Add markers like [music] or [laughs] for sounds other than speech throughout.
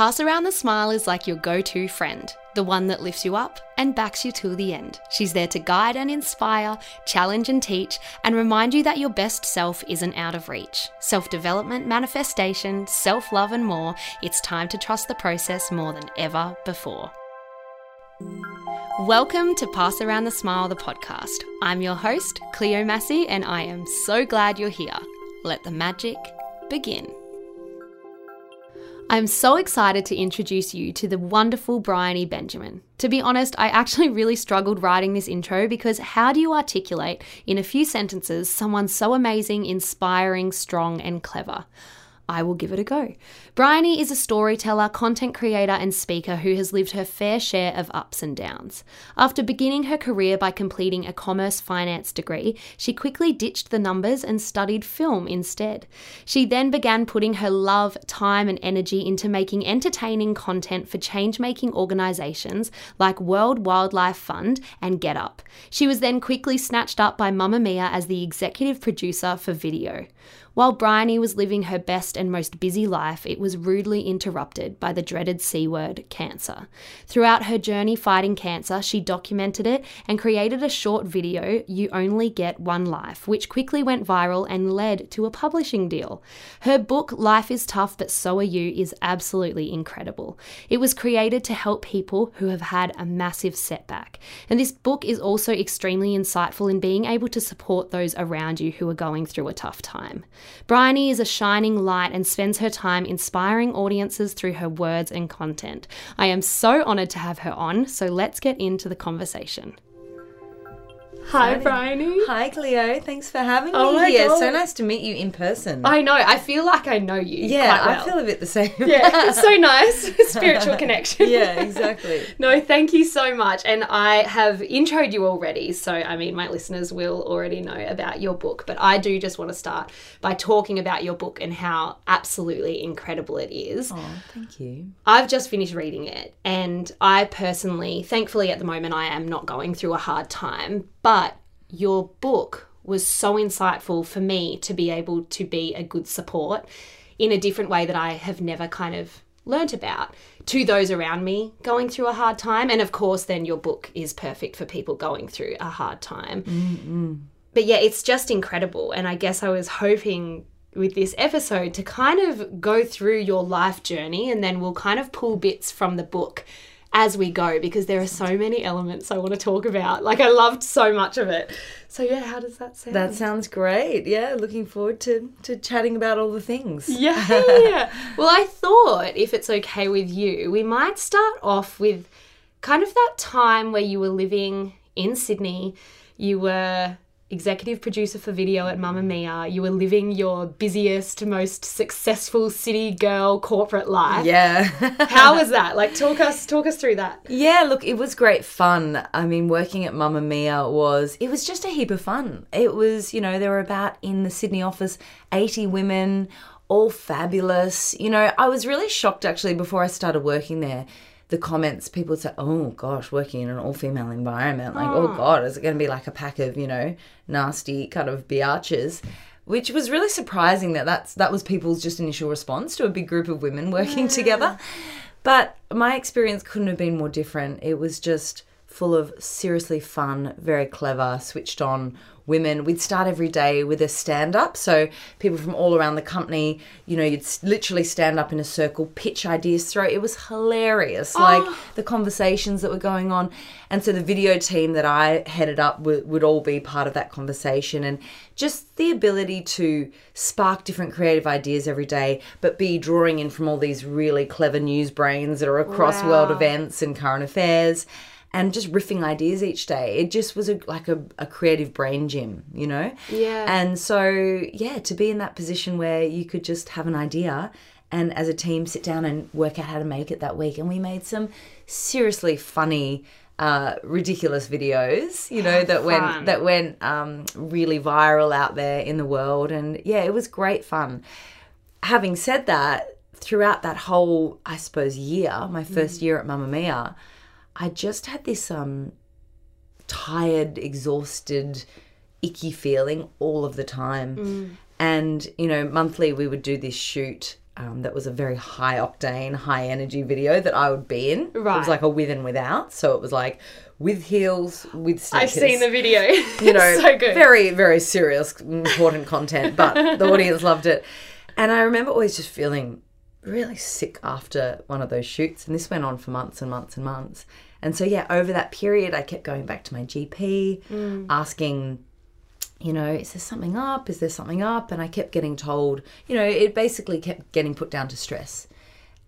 Pass Around the Smile is like your go to friend, the one that lifts you up and backs you till the end. She's there to guide and inspire, challenge and teach, and remind you that your best self isn't out of reach. Self development, manifestation, self love, and more, it's time to trust the process more than ever before. Welcome to Pass Around the Smile, the podcast. I'm your host, Cleo Massey, and I am so glad you're here. Let the magic begin. I'm so excited to introduce you to the wonderful Briony Benjamin. To be honest, I actually [laughs] really struggled writing this intro because how do you articulate in a few sentences someone so amazing, inspiring, strong, and clever? I will give it a go. Briony is a storyteller, content creator, and speaker who has lived her fair share of ups and downs. After beginning her career by completing a commerce finance degree, she quickly ditched the numbers and studied film instead. She then began putting her love, time, and energy into making entertaining content for change making organisations like World Wildlife Fund and GetUp. She was then quickly snatched up by Mamamia as the executive producer for video. While Briony was living her best and most busy life, it was rudely interrupted by the dreaded C word, cancer. Throughout her journey fighting cancer, she documented it and created a short video, You Only Get One Life, which quickly went viral and led to a publishing deal. Her book, Life is Tough But So Are You, is absolutely incredible. It was created to help people who have had a massive setback. And this book is also extremely insightful in being able to support those around you who are going through a tough time. Briony is a shining light and spends her time inspiring audiences through her words and content. I am so honoured to have her on, so let's get into the conversation. Hi, Briony. Hi, Cleo. Thanks for having Oh me here. God. So nice to meet you in person. I know, I feel like I know you. yeah, well. I feel a bit the same. [laughs] yeah, it's so [laughs] nice. [laughs] Spiritual connection. yeah, exactly. No, thank you so much. And I have introed you already. So, I mean, my listeners will already know about your book. But I do just want to start by talking about your book and how absolutely incredible it is. Oh, thank you. I've just finished reading it. And I personally, thankfully, at the moment, I am not going through a hard time. But your book was so insightful for me to be able to be a good support in a different way that I have never kind of learnt about to those around me going through a hard time. And of course, then your book is perfect for people going through a hard time. But yeah, it's just incredible. And I guess I was hoping with this episode to kind of go through your life journey and then we'll kind of pull bits from the book as we go because there are so many elements I want to talk about. Like, I loved so much of it. So, yeah, how does that sound? That sounds great. Yeah, looking forward to, to chatting about all the things. [laughs] Yeah. well, I thought if it's okay with you, we might start off with kind of that time where you were living in Sydney. You were executive producer for video at Mamamia. You were living your busiest, most successful city girl corporate life. Yeah. [laughs] How was [laughs] that? Like talk us talk us through that. Yeah, look, it was great fun. I mean, working at Mamamia was, it was just a heap of fun. It was, you know, there were about in the Sydney office 80 women, all fabulous. You know, I was really shocked actually before I started working there. The comments, people say, oh gosh, working in an all female environment. Like, oh ah. God, is it going to be like a pack of, you know, nasty kind of biatches? Which was really surprising that that's, that was people's just initial response to a big group of women working together. But my experience couldn't have been more different. It was just full of seriously fun, very clever, switched on women. We'd start every day with a stand up. So people from all around the company, you know, you'd literally stand up in a circle, pitch ideas through. It was hilarious. Oh. Like the conversations that were going on. And so the video team that I headed up would, would all be part of that conversation. And just the ability to spark different creative ideas every day, but be drawing in from all these really clever news brains that are across world events and current affairs and just riffing ideas each day. It just was a, like a, a creative brain gym, you know? Yeah. And so, yeah, to be in that position where you could just have an idea and as a team sit down and work out how to make it that week. And we made some seriously funny, uh, ridiculous videos, you know, that fun. went that went um, really viral out there in the world. And yeah, it was great fun. Having said that, throughout that whole, I suppose, year, my first year at Mamamia, I just had this um tired, exhausted, icky feeling all of the time. And, you know, monthly we would do this shoot um, that was a very high octane, high energy video that I would be in. It was like a with and without. So it was like with heels, with sneakers. I've seen the video. you [laughs] know, so good. very, very serious, important content, but the [laughs] audience loved it. And I remember always just feeling really sick after one of those shoots. And this went on for months and months and months. And so, yeah, over that period, I kept going back to my GP, Mm. asking, you know, is there something up? Is there something up? And I kept getting told, you know, it basically kept getting put down to stress.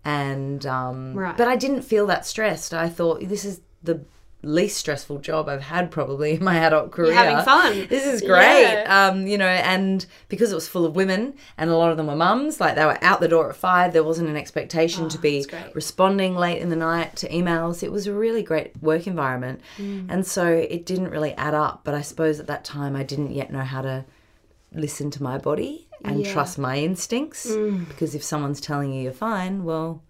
And, um, Right. but I didn't feel that stressed. I thought this is the least stressful job I've had probably in my adult career. having fun. This is great. Yeah. Um, you know, and because it was full of women and a lot of them were mums, like they were out the door at five, there wasn't an expectation to be Oh, that's great. responding late in the night to emails. It was a really great work environment. Mm. And so it didn't really add up. But I suppose at that time I didn't yet know how to listen to my body and Yeah. Mm. trust my instincts. Because if someone's telling you you're fine, well,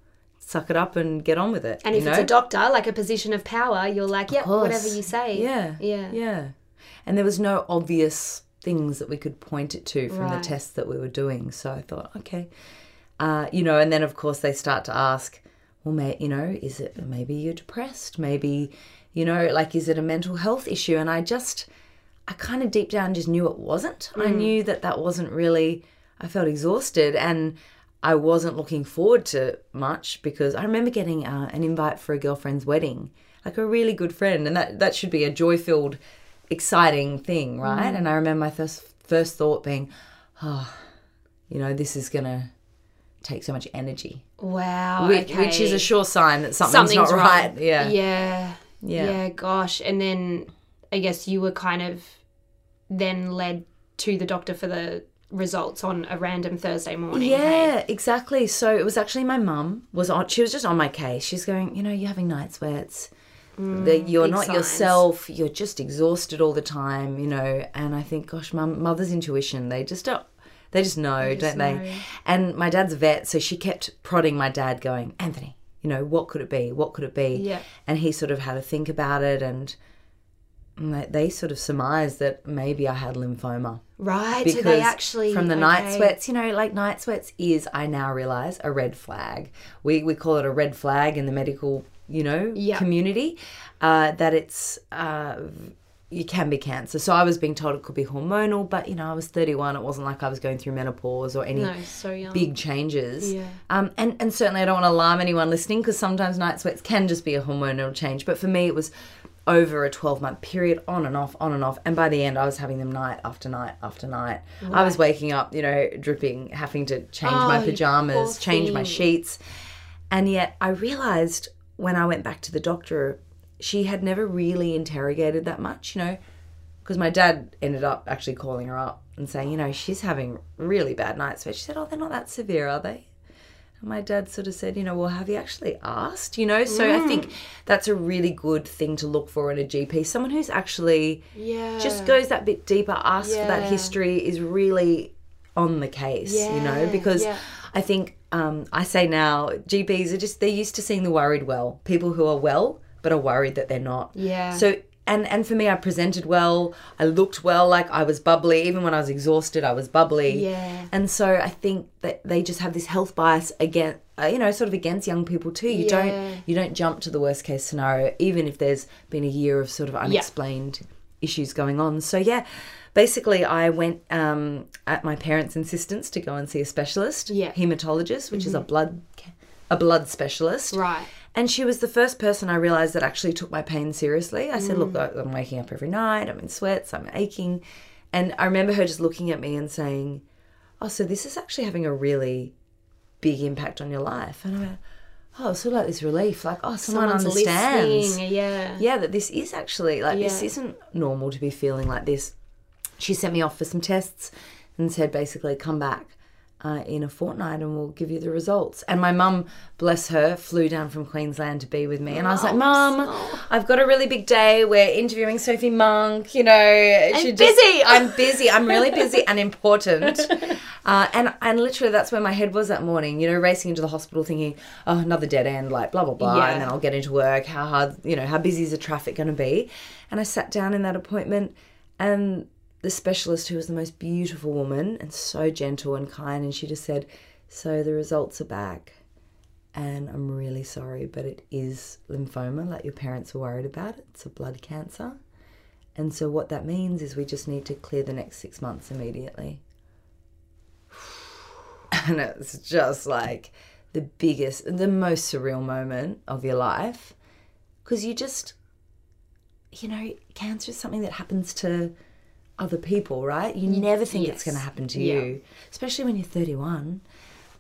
suck it up and get on with it. And if know? it's a doctor, like a position of power, you're like, yeah, whatever you say. Yeah. Yeah. Yeah. And there was no obvious things that we could point it to from Right. the tests that we were doing. So I thought, okay. Uh, you know, and then of course they start to ask, well, may, you know, is it maybe you're depressed? Maybe, you know, like, is it a mental health issue? And I just, I kind of deep down just knew it wasn't. I knew that that wasn't really, I felt exhausted and I wasn't looking forward to much because I remember getting uh, an invite for a girlfriend's wedding, like a really good friend, and that, that should be a joy filled, exciting thing, right? And I remember my first, first thought being, oh, you know, this is going to take so much energy, Wow. which, okay. which is a sure sign that something's, Something's not right. wrong. Yeah. Yeah. Yeah. Yeah, gosh. And then I guess you were kind of then led to the doctor for the results on a random Thursday morning. hey? Yeah, exactly. So it was actually my mum was on. She was just on my case. She's going, you know, you're having night sweats. Mm, that you're not signs. yourself. You're just exhausted all the time. You know. And I think, gosh, mum, mother's intuition. They just don't. They just know, just don't they? And my dad's a vet, so she kept prodding my dad, going, Anthony, you know, what could it be? What could it be? Yeah. And he sort of had to think about it, and they- they sort of surmised that maybe I had lymphoma Right. because so they actually from the night sweats you know like night sweats is i now realize a red flag we we call it a red flag in the medical you know Yeah. community uh, that it's uh, you can be cancer so i was being told it could be hormonal but you know i was 31 it wasn't like i was going through menopause or any No, so big changes Yeah. um, and, and certainly i don't want to alarm anyone listening because sometimes night sweats can just be a hormonal change but for me it was over a 12 month period on and off on and off. And by the end i was having them night after night after night. I was waking up you know dripping having to change Oh, my pajamas change my sheets. And yet i realized when i went back to the doctor she had never really interrogated that much you know because my dad ended up actually calling her up and saying, you know, she's having really bad night sweats. She said, oh, they're not that severe, are they? My dad sort of said, you know, well, have you actually asked? You know, so I think that's a really good thing to look for in a GP. Someone who's actually Yeah. just goes that bit deeper, asks for that history, is really on the case, you know, because yeah. I think um, I say now GPs are just, they're used to seeing the worried well, people who are well, but are worried that they're not. Yeah. So and and for me, I presented well. I looked well. Like I was bubbly. Even when I was exhausted, I was bubbly. Yeah. And so I think that they just have this health bias against, uh, you know, sort of against young people too. You Yeah. don't you don't jump to the worst case scenario, even if there's been a year of sort of unexplained issues going on. So yeah. Basically, I went um, at my parents' insistence to go and see a specialist, Yeah. hematologist, which is a blood a blood specialist. Right. And she was the first person I realized that actually took my pain seriously. I said, Look, mm. I'm waking up every night, I'm in sweats, I'm aching. And I remember her just looking at me and saying, Oh, so this is actually having a really big impact on your life. And I went, Oh, sort of like this relief, like, oh, someone Someone's understands. listening. Yeah. Yeah, that this is actually like this isn't normal to be feeling like this. She sent me off for some tests and said basically come back uh, in a fortnight and we'll give you the results. And my mum, bless her, flew down from Queensland to be with me. And I was like, Mum, I've got a really big day. We're interviewing Sophie Monk. You know, I'm busy. [laughs] I'm busy. I'm really busy and important. [laughs] Uh, and and literally that's where my head was that morning. You know, racing into the hospital, thinking, oh, another dead end, like blah blah blah. Yeah. And then I'll get into work. How hard, you know, how busy is the traffic going to be? And I sat down in that appointment, and the specialist, who was the most beautiful woman and so gentle and kind, and she just said, So the results are back, and I'm really sorry, but it is lymphoma, like your parents were worried about. It's a blood cancer. And so what that means is we just need to clear the next six months immediately. [sighs] And it's just like the biggest, the most surreal moment of your life. Because you just, you know, cancer is something that happens to other people, right? You never think it's going to happen to Yeah. you, especially when you're 31.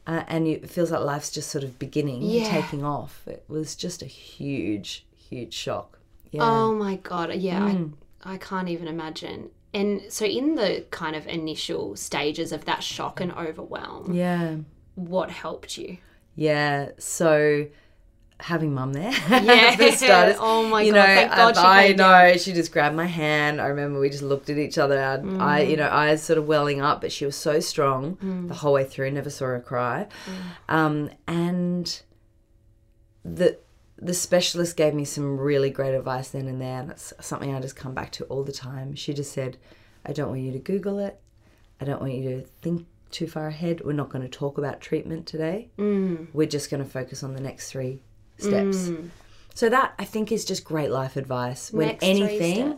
Uh, and you, it feels like life's just sort of beginning, Yeah. taking off. It was just a huge, huge shock. Yeah. Oh my god, yeah, Mm. I, I can't even imagine. And so, in the kind of initial stages of that shock and overwhelm, yeah. what helped you? Yeah. So having mum there. [laughs] Yeah. for starters, Oh my you God, know, thank God she I, I came know. She just grabbed my hand. I remember we just looked at each other. I, I, you know, eyes sort of welling up, but she was so strong the whole way through. Never saw her cry. Um, and the the specialist gave me some really great advice then and there, and it's something I just come back to all the time. She just said, "I don't want you to Google it. I don't want you to think too far ahead. We're not going to talk about treatment today. Mm. We're just going to focus on the next three steps." Mm. So that I think is just great life advice when Next anything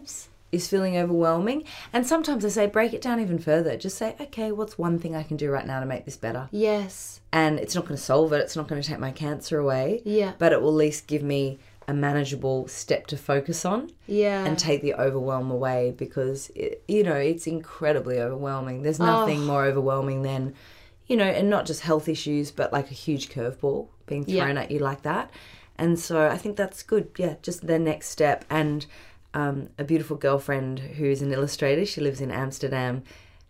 is feeling overwhelming. And sometimes I say break it down even further. Just say, "Okay, what's one thing I can do right now to make this better?" Yes. and it's not going to solve it. It's not going to take my cancer away. Yeah. But it will at least give me a manageable step to focus on Yeah. and take the overwhelm away because, it, you know, it's incredibly overwhelming. There's oh. nothing Oh. more overwhelming than, you know, and not just health issues, but like a huge curveball being Yeah. thrown at you like that. And so I think that's good. Yeah, just the next step. And um, a beautiful girlfriend who's an illustrator, she lives in Amsterdam.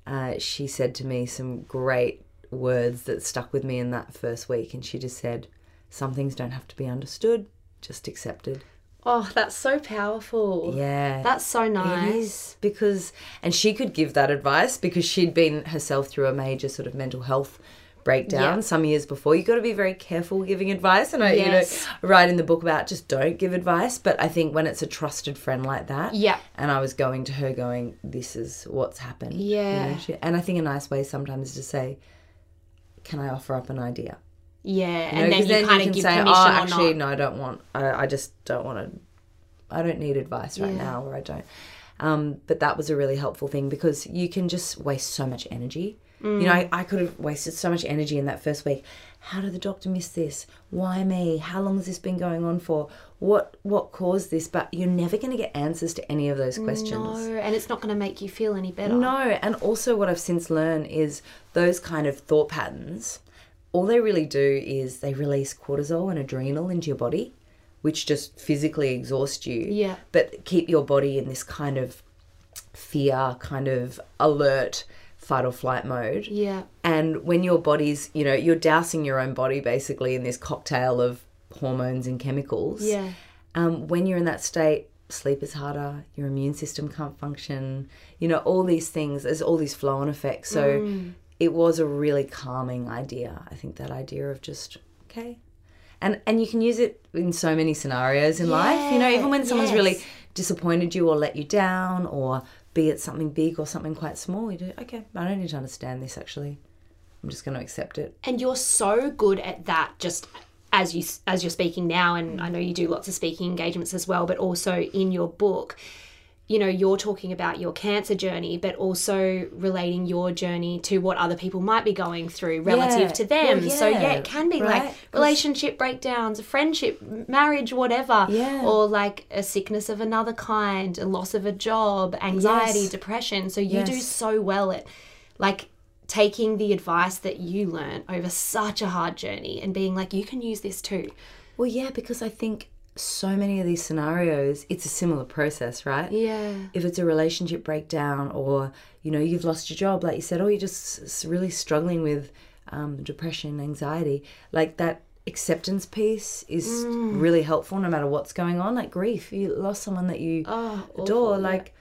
Uh, she said to me some great words that stuck with me in that first week. And she just said, Some things don't have to be understood, just accepted. Oh, that's so powerful. Yeah. That's so nice. It is because, and she could give that advice because she'd been herself through a major sort of mental health breakdown Yeah. some years before. You've got to be very careful giving advice, and I, Yes. you know, write in the book about just don't give advice. But I think when it's a trusted friend like that, Yeah. and I was going to her, going, "This is what's happened." you Yeah. know, she- and I think a nice way sometimes is to say, "Can I offer up an idea?" Yeah. You know, and then 'cause you kind of give say, permission "Oh, actually, no, I don't want. I, I just don't want to. I don't need advice right Yeah. now, or I don't." Um, but that was a really helpful thing because you can just waste so much energy. You know, Mm. I, I could have wasted so much energy in that first week. How did the doctor miss this? Why me? How long has this been going on for? What what caused this? But you're never going to get answers to any of those questions. No, and it's not going to make you feel any better. No, and also what I've since learned is those kind of thought patterns, all they really do is they release cortisol and adrenal into your body, which just physically exhausts you. Yeah. But keep your body in this kind of fear, kind of alert, fight or flight mode. Yeah. And when your body's, you know, you're dousing your own body basically in this cocktail of hormones and chemicals Yeah. um, when you're in that state, sleep is harder, your immune system can't function, you know, all these things, there's all these flow on effects. So Mm. It was a really calming idea. I think that idea of just, okay. And, and you can use it in so many scenarios in life. You know, even when someone's really disappointed you or let you down, or be it something big or something quite small, you do, okay, I don't need to understand this actually. I'm just going to accept it. and you're so good at that just as you as you're speaking now and I know you do lots of speaking engagements as well but also in your book you know you're talking about your cancer journey but also relating your journey to what other people might be going through relative Yeah. to them Well, so yeah yeah, it can be right? like relationship breakdowns a friendship marriage whatever Yeah. or like a sickness of another kind a loss of a job anxiety Yes. depression so you do so well at like taking the advice that you learned over such a hard journey and being like you can use this too Well, yeah, because I think so many of these scenarios, it's a similar process, right? yeah If it's a relationship breakdown or, you know, you've lost your job, like you said, or you're just really struggling with um, depression, anxiety, like that acceptance piece is Mm. really helpful no matter what's going on. Like grief, you lost someone that you oh adore, awful, yeah. like,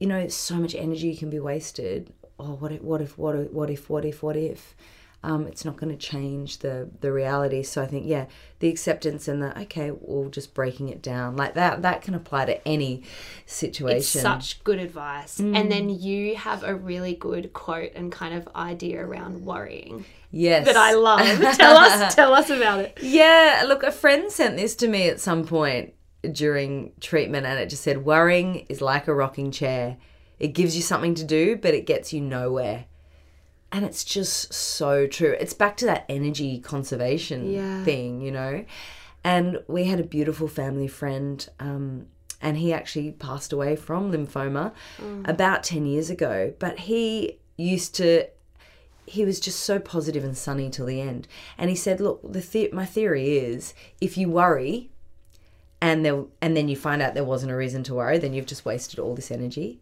you know, so much energy can be wasted. Oh, what if, what if, what if, what if, what if, what if? Um, it's not going to change the the reality. So I think yeah, the acceptance and the okay, well, just breaking it down like that that can apply to any situation. It's such good advice. And then you have a really good quote and kind of idea around worrying yes, that I love. [laughs] tell us, tell us about it. Yeah, look, a friend sent this to me at some point during treatment, and it just said, Worrying is like a rocking chair. It gives you something to do, but it gets you nowhere. And it's just so true. It's back to that energy conservation Yeah. thing, you know? And we had a beautiful family friend, um, and he actually passed away from lymphoma about 10 years ago. But he used to he was just so positive and sunny till the end. And he said, "Look, the, the my theory is if you worry, and there and then you find out there wasn't a reason to worry, then you've just wasted all this energy.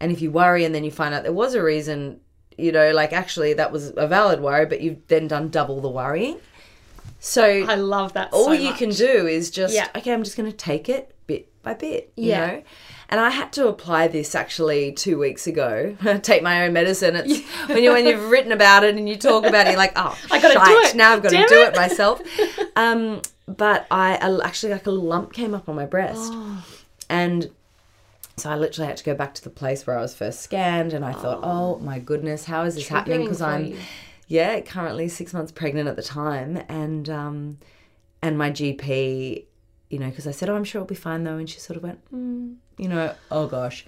And if you worry and then you find out there was a reason, you know, like actually that was a valid worry, but you've then done double the worrying. So I love that. all so you much. can do is just Yeah. okay i'm just going to take it bit by bit you Yeah. know and i had to apply this actually two weeks ago [laughs] take my own medicine it's when you when you've written about it and you talk about it you're like oh [laughs] I gotta do it. now i've got Damn to do it. it myself [laughs] um but i I actually like a lump came up on my breast Oh. and so I literally had to go back to the place where I was first scanned, and I thought, oh my goodness, how is this happening? Because I'm, you. yeah, currently six months pregnant at the time, and um, and my GP, you know, because I said, oh, I'm sure it'll be fine though, and she sort of went, mm, you know, oh gosh,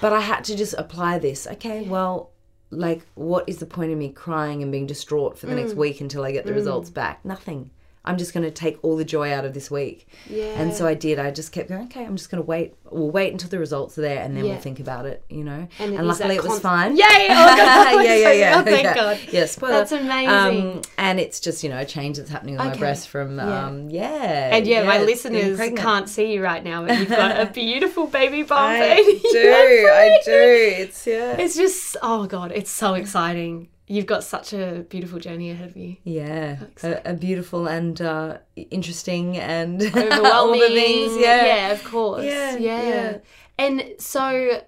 but I had to just apply this. Okay, well, like, what is the point of me crying and being distraught for the Mm. next week until I get the results back? Nothing. I'm just going to take all the joy out of this week. Yeah. And so I did. I just kept going, okay, I'm just going to wait. We'll wait until the results are there and then Yeah. we'll think about it, you know? And And, luckily it was con- fine. Yay! Oh, God. [laughs] yeah, yeah, yeah. Oh, thank yeah. God. Yeah, spoiler. That's amazing. Um, and it's just, you know, a change that's happening on my breast from, Yeah. um, yeah. And yeah, my listeners can't see you right now, but you've got a [laughs] beautiful baby bump. I do, I do. It's, yeah. It's just, oh God, it's so exciting. You've got such a beautiful journey ahead of you. Yeah, a, a beautiful and uh, interesting and [laughs] Overwhelming. things. Yeah, Yeah, of course. Yeah, Yeah. yeah. And so,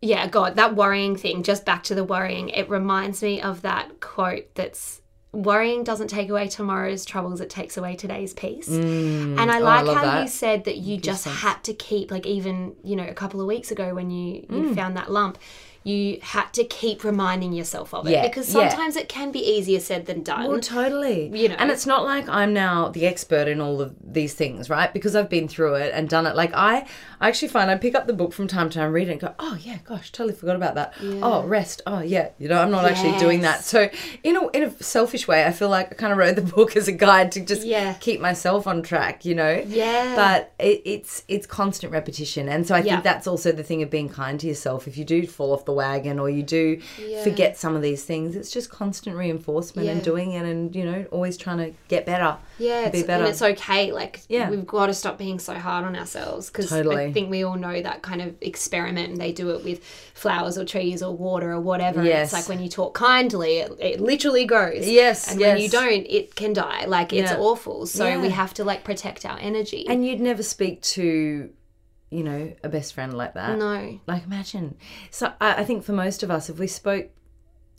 yeah, God, that worrying thing, just back to the worrying, it reminds me of that quote that's worrying doesn't take away tomorrow's troubles, it takes away today's peace. and I Oh, I like how that. you said that you just sense. had to keep, like, even, you know, a couple of weeks ago when you, Mm. you found that lump. You had to keep reminding yourself of it Yeah, because yeah. sometimes it can be easier said than done. Well, totally. You know. and it's not like I'm now the expert in all of these things, right? Because I've been through it and done it. Like I, I actually find I pick up the book from time to time, read it, and go, "Oh yeah, gosh, totally forgot about that." Oh, rest. Oh yeah, you know, I'm not actually doing that. So in a in a selfish way, I feel like I kind of wrote the [laughs] book as a guide to just Yeah. keep myself on track, you know. Yeah. But it, it's it's constant repetition, and so I Yeah. think that's also the thing of being kind to yourself. If you do fall off the wagon or you do Yeah. forget some of these things, it's just constant reinforcement and doing it, and you know, always trying to get better. Yeah, be better. and it's okay. Like, Yeah. we've got to stop being so hard on ourselves because I think we all know that kind of experiment, and they do it with flowers or trees or water or whatever. Yes. It's like when you talk kindly, it, it literally grows. Yes, and when you don't, it can die. Like it's Yeah. awful. So Yeah. we have to like protect our energy. And you'd never speak to, you know, a best friend like that. no, Like imagine. So I, I think for most of us, if we spoke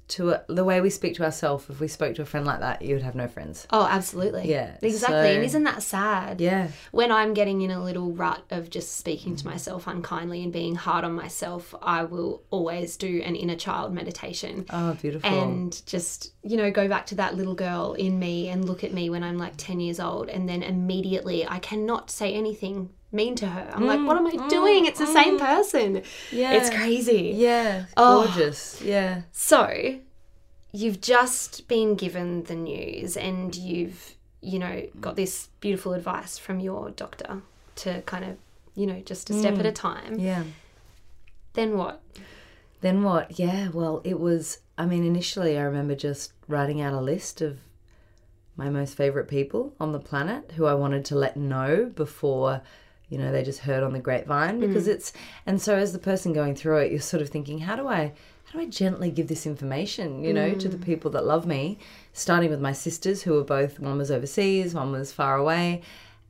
to a, the way we speak to ourselves, if we spoke to a friend like that, you would have no friends. oh, absolutely. Yeah, exactly. so- And isn't that sad? Yeah. when I'm getting in a little rut of just speaking to myself unkindly and being hard on myself, I will always do an inner child meditation. Oh, beautiful. And just, you know, go back to that little girl in me and look at me when I'm like 10 years old. And then immediately I cannot say anything mean to her. I'm like, mm, what am I mm, doing? It's the mm. same person. yeah. It's crazy. Yeah. Oh. Gorgeous. Yeah. So, you've just been given the news and you've, you know, got this beautiful advice from your doctor to kind of, you know, just a step at a time. Yeah. Then what? Then what? Yeah, well, it was. I mean, initially, I remember just writing out a list of my most favorite people on the planet who I wanted to let know before, you know, they just heard on the grapevine because it's. And so, as the person going through it, you're sort of thinking, how do I. How do I gently give this information, you know, to the people that love me? Starting with my sisters, who were both, one was overseas, one was far away.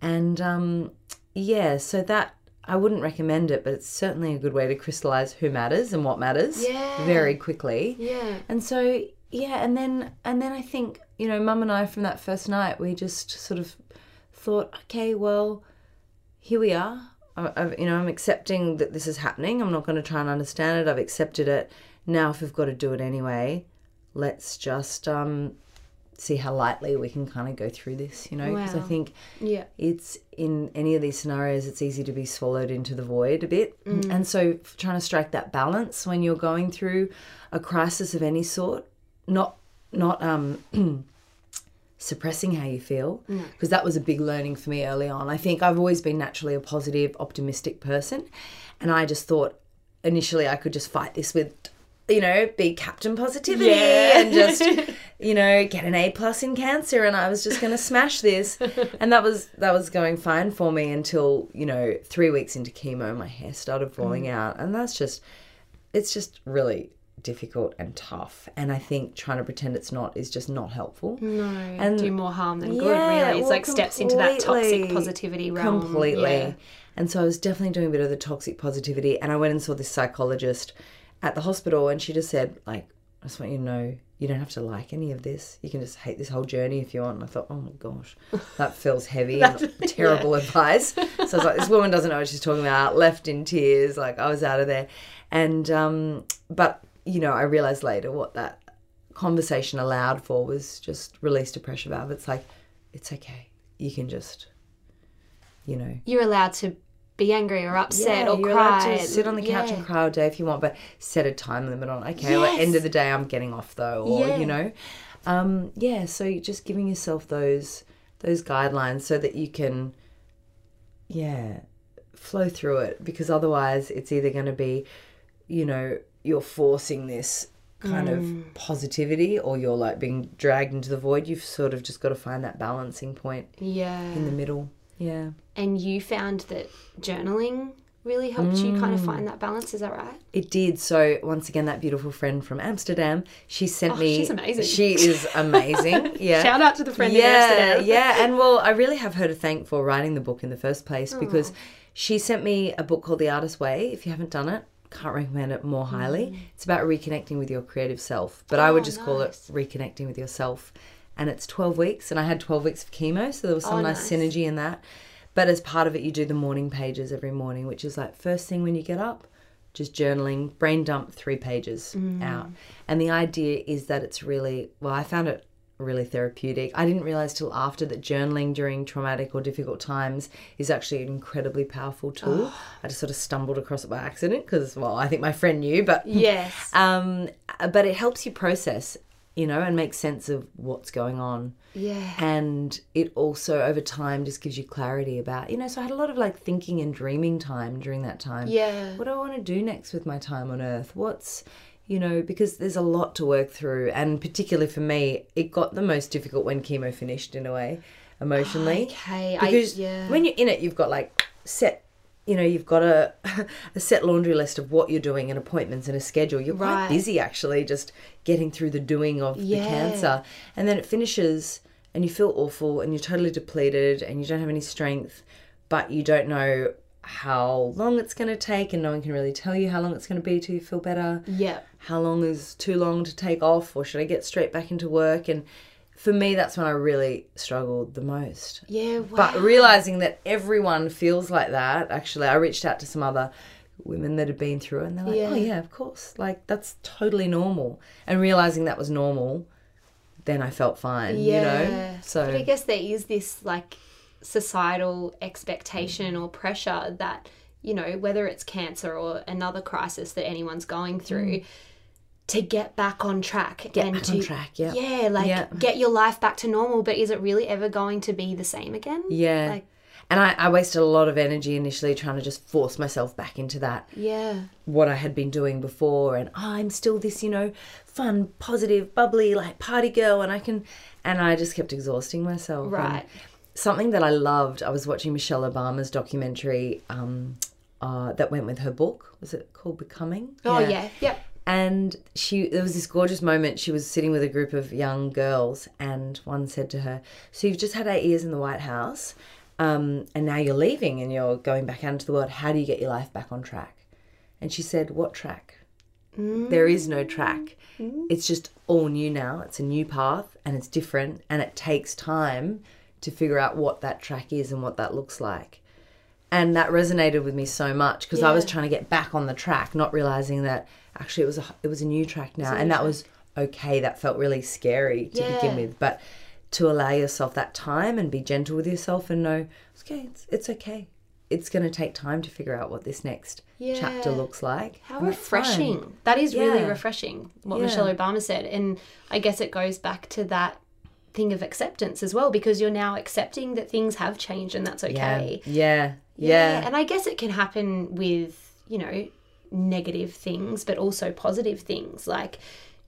And um, yeah, so that I wouldn't recommend it, but it's certainly a good way to crystallize who matters and what matters Yeah. very quickly. Yeah. And so, yeah, and then and then I think you know, Mum and I from that first night, we just sort of thought, okay, well, here we are. I, I've, you know, I'm accepting that this is happening. I'm not going to try and understand it. I've accepted it. Now, if we've got to do it anyway, let's just um, see how lightly we can kind of go through this. You know, because I think Yeah. it's in any of these scenarios it's easy to be swallowed into the void a bit and so trying to strike that balance when you're going through a crisis of any sort not not um [clears throat] suppressing how you feel mm. because that was a big learning for me early on. I think i've always been naturally a positive optimistic person and i just thought initially i could just fight this with you know be captain positivity Yeah. and just [laughs] you know get an a plus in cancer and i was just going to smash this. And that was that was going fine for me until you know three weeks into chemo my hair started falling mm. out and that's just it's just really difficult and tough. And i think trying to pretend it's not is just not helpful. No. And- do more harm than good, Yeah, really. It's well, like steps into that toxic positivity realm. completely. Yeah. and so i was definitely doing a bit of the toxic positivity and i went and saw this psychologist at the hospital and she just said like i just want you to know you don't have to like any of this. You can just hate this whole journey if you want. And i thought oh my gosh that feels heavy and [laughs] terrible advice. So i was like this woman doesn't know what she's talking about. Left in tears like i was out of there. And um but you know i realized later what that conversation allowed for was just released a pressure valve it's like it's okay you can just you know You're allowed to be angry or upset or you're cry. allowed to sit on the couch Yeah. and cry all day if you want, but set a time limit on. Okay, well, at the end of the day, I'm getting off though, or Yeah. you know, um, yeah. So just giving yourself those those guidelines so that you can, yeah, flow through it because otherwise it's either going to be, you know, you're forcing this kind Mm. of positivity or you're like being dragged into the void. You've sort of just got to find that balancing point Yeah. in the middle. Yeah. And you found that journaling really helped you kind Mm. of find that balance. Is that right? It did. So once again, that beautiful friend from Amsterdam, she sent Oh, me. she's amazing. She is amazing. [laughs] Yeah. Shout out to the friend in yeah, Amsterdam. yeah, and well, I really have her to thank for writing the book in the first Oh. place because she sent me a book called The Artist's Way. If you haven't done it, can't recommend it more highly. It's about reconnecting with your creative self, but I Mm. Oh, would just call it reconnecting with yourself. And it's 12 weeks, and I had 12 weeks of chemo, so there was some Oh, nice nice. synergy in that. But as part of it, you do the morning pages every morning, which is like first thing when you get up, just journaling, brain dump three pages Mm. out. And the idea is that it's really, well, I found it really therapeutic. I didn't realize till after that journaling during traumatic or difficult times is actually an incredibly powerful tool. Oh. I just sort of stumbled across it by accident because, well, I think my friend knew, but [laughs] Yes. um, but it helps you process, you know, and make sense of what's going on yeah. and it also over time just gives you clarity about you know so i had a lot of like thinking and dreaming time during that time Yeah. what do i want to do next with my time on earth what's you know because there's a lot to work through and particularly for me it got the most difficult when chemo finished in a way emotionally oh, Okay. I, yeah. when you're in it you've got like set you know you've got a [laughs] a set laundry list of what you're doing and appointments and a schedule you're Right. quite busy actually just getting through the doing of Yeah. the cancer and then it finishes and you feel awful and you're totally depleted and you don't have any strength but you don't know how long it's going to take and no one can really tell you how long it's going to be till you feel better yeah. How long is too long to take off or should i get straight back into work and for me that's when i really struggled the most Yeah. Wow. but realizing that everyone feels like that, actually, I reached out to some other women that had been through it, and they're like, "Oh Yeah. yeah, of course, like that's totally normal." And realizing that was normal, then I felt fine. You know, so But I guess there is this like societal expectation or pressure that, you know, whether it's cancer or another crisis that anyone's going through, mm. To get back on track get and back to on track. Yeah, yeah, like Yeah. get your life back to normal. But is it really ever going to be the same again? yeah. Like- and I, I wasted a lot of energy initially trying to just force myself back into that Yeah. what I had been doing before and oh, I'm still this, you know, fun, positive, bubbly, like party girl and I can and I just kept exhausting myself. And Right. something that I loved, I was watching Michelle Obama's documentary um, uh, that went with her book. Was it called Becoming? Oh yeah. Yep. And she there was this gorgeous moment. She was sitting with a group of young girls, and one said to her, "So you've just had eight years in the White House, um, and now you're leaving and you're going back out into the world. How do you get your life back on track?" And she said, "What track?" There is no track. It's just all new now. It's a new path and it's different and it takes time to figure out what that track is and what that looks like. And that resonated with me so much because I was trying to get back on the track, not realizing that actually it was a it was a new track now, and that was okay. That felt really scary to begin with, but to allow yourself that time and be gentle with yourself and know, okay, it's, it's okay. It's going to take time to figure out what this next chapter looks like. How and that's fine. refreshing. That is really refreshing, what Yeah. Michelle Obama said. And I guess it goes back to that thing of acceptance as well, because you're now accepting that things have changed and that's Yeah. okay. Yeah. Yeah. And I guess it can happen with, you know, negative things, but also positive things. Like,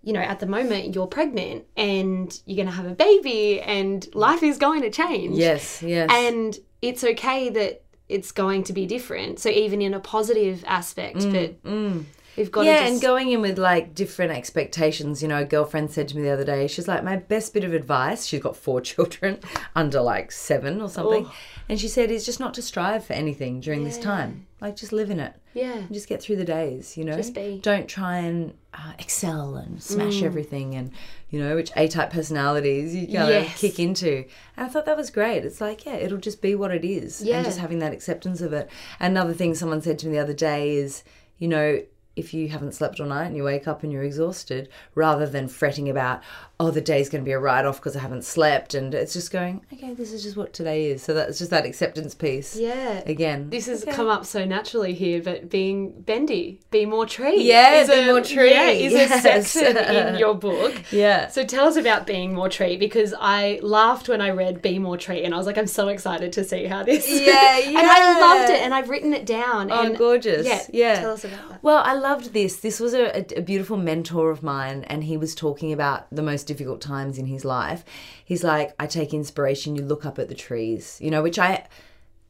you know, at the moment you're pregnant and you're going to have a baby and life is going to change. Yes. Yes. And it's okay that it's going to be different. So even in a positive aspect, mm, but mm. We've got yeah, just and going in with like different expectations. You know, a girlfriend said to me the other day, she's like, my best bit of advice, she's got four [laughs] children under like seven or something. Oh. And she said, is just not to strive for anything during this time. Like, just live in it. yeah. And just get through the days, you know? Just be. Don't try and uh, excel and smash Mm. everything and, you know, which A type personalities you kind of Yes. kick into. And I thought that was great. It's like, yeah, it'll just be what it is. Yeah. And just having that acceptance of it. Another thing someone said to me the other day is, you know, if you haven't slept all night and you wake up and you're exhausted, rather than fretting about, oh, the day's going to be a write off because I haven't slept, and it's just going, okay, this is just what today is. So that's just that acceptance piece. Yeah. Again, This has Okay. come up so naturally here, but being bendy, be more tree. Yeah, is be a- more tree, Yeah, is a section in [laughs] your book. Yeah. So tell us about being more tree because I laughed when I read be more tree and I was like, I'm so excited to see how this. Yeah, yeah. [laughs] and I loved it and I've written it down. Oh, and gorgeous. Yeah, Yeah. Tell us about that. Well, I loved this. This was a, a, a beautiful mentor of mine, and he was talking about the most difficult times in his life. He's like, I take inspiration, you look up at the trees, you know, which I.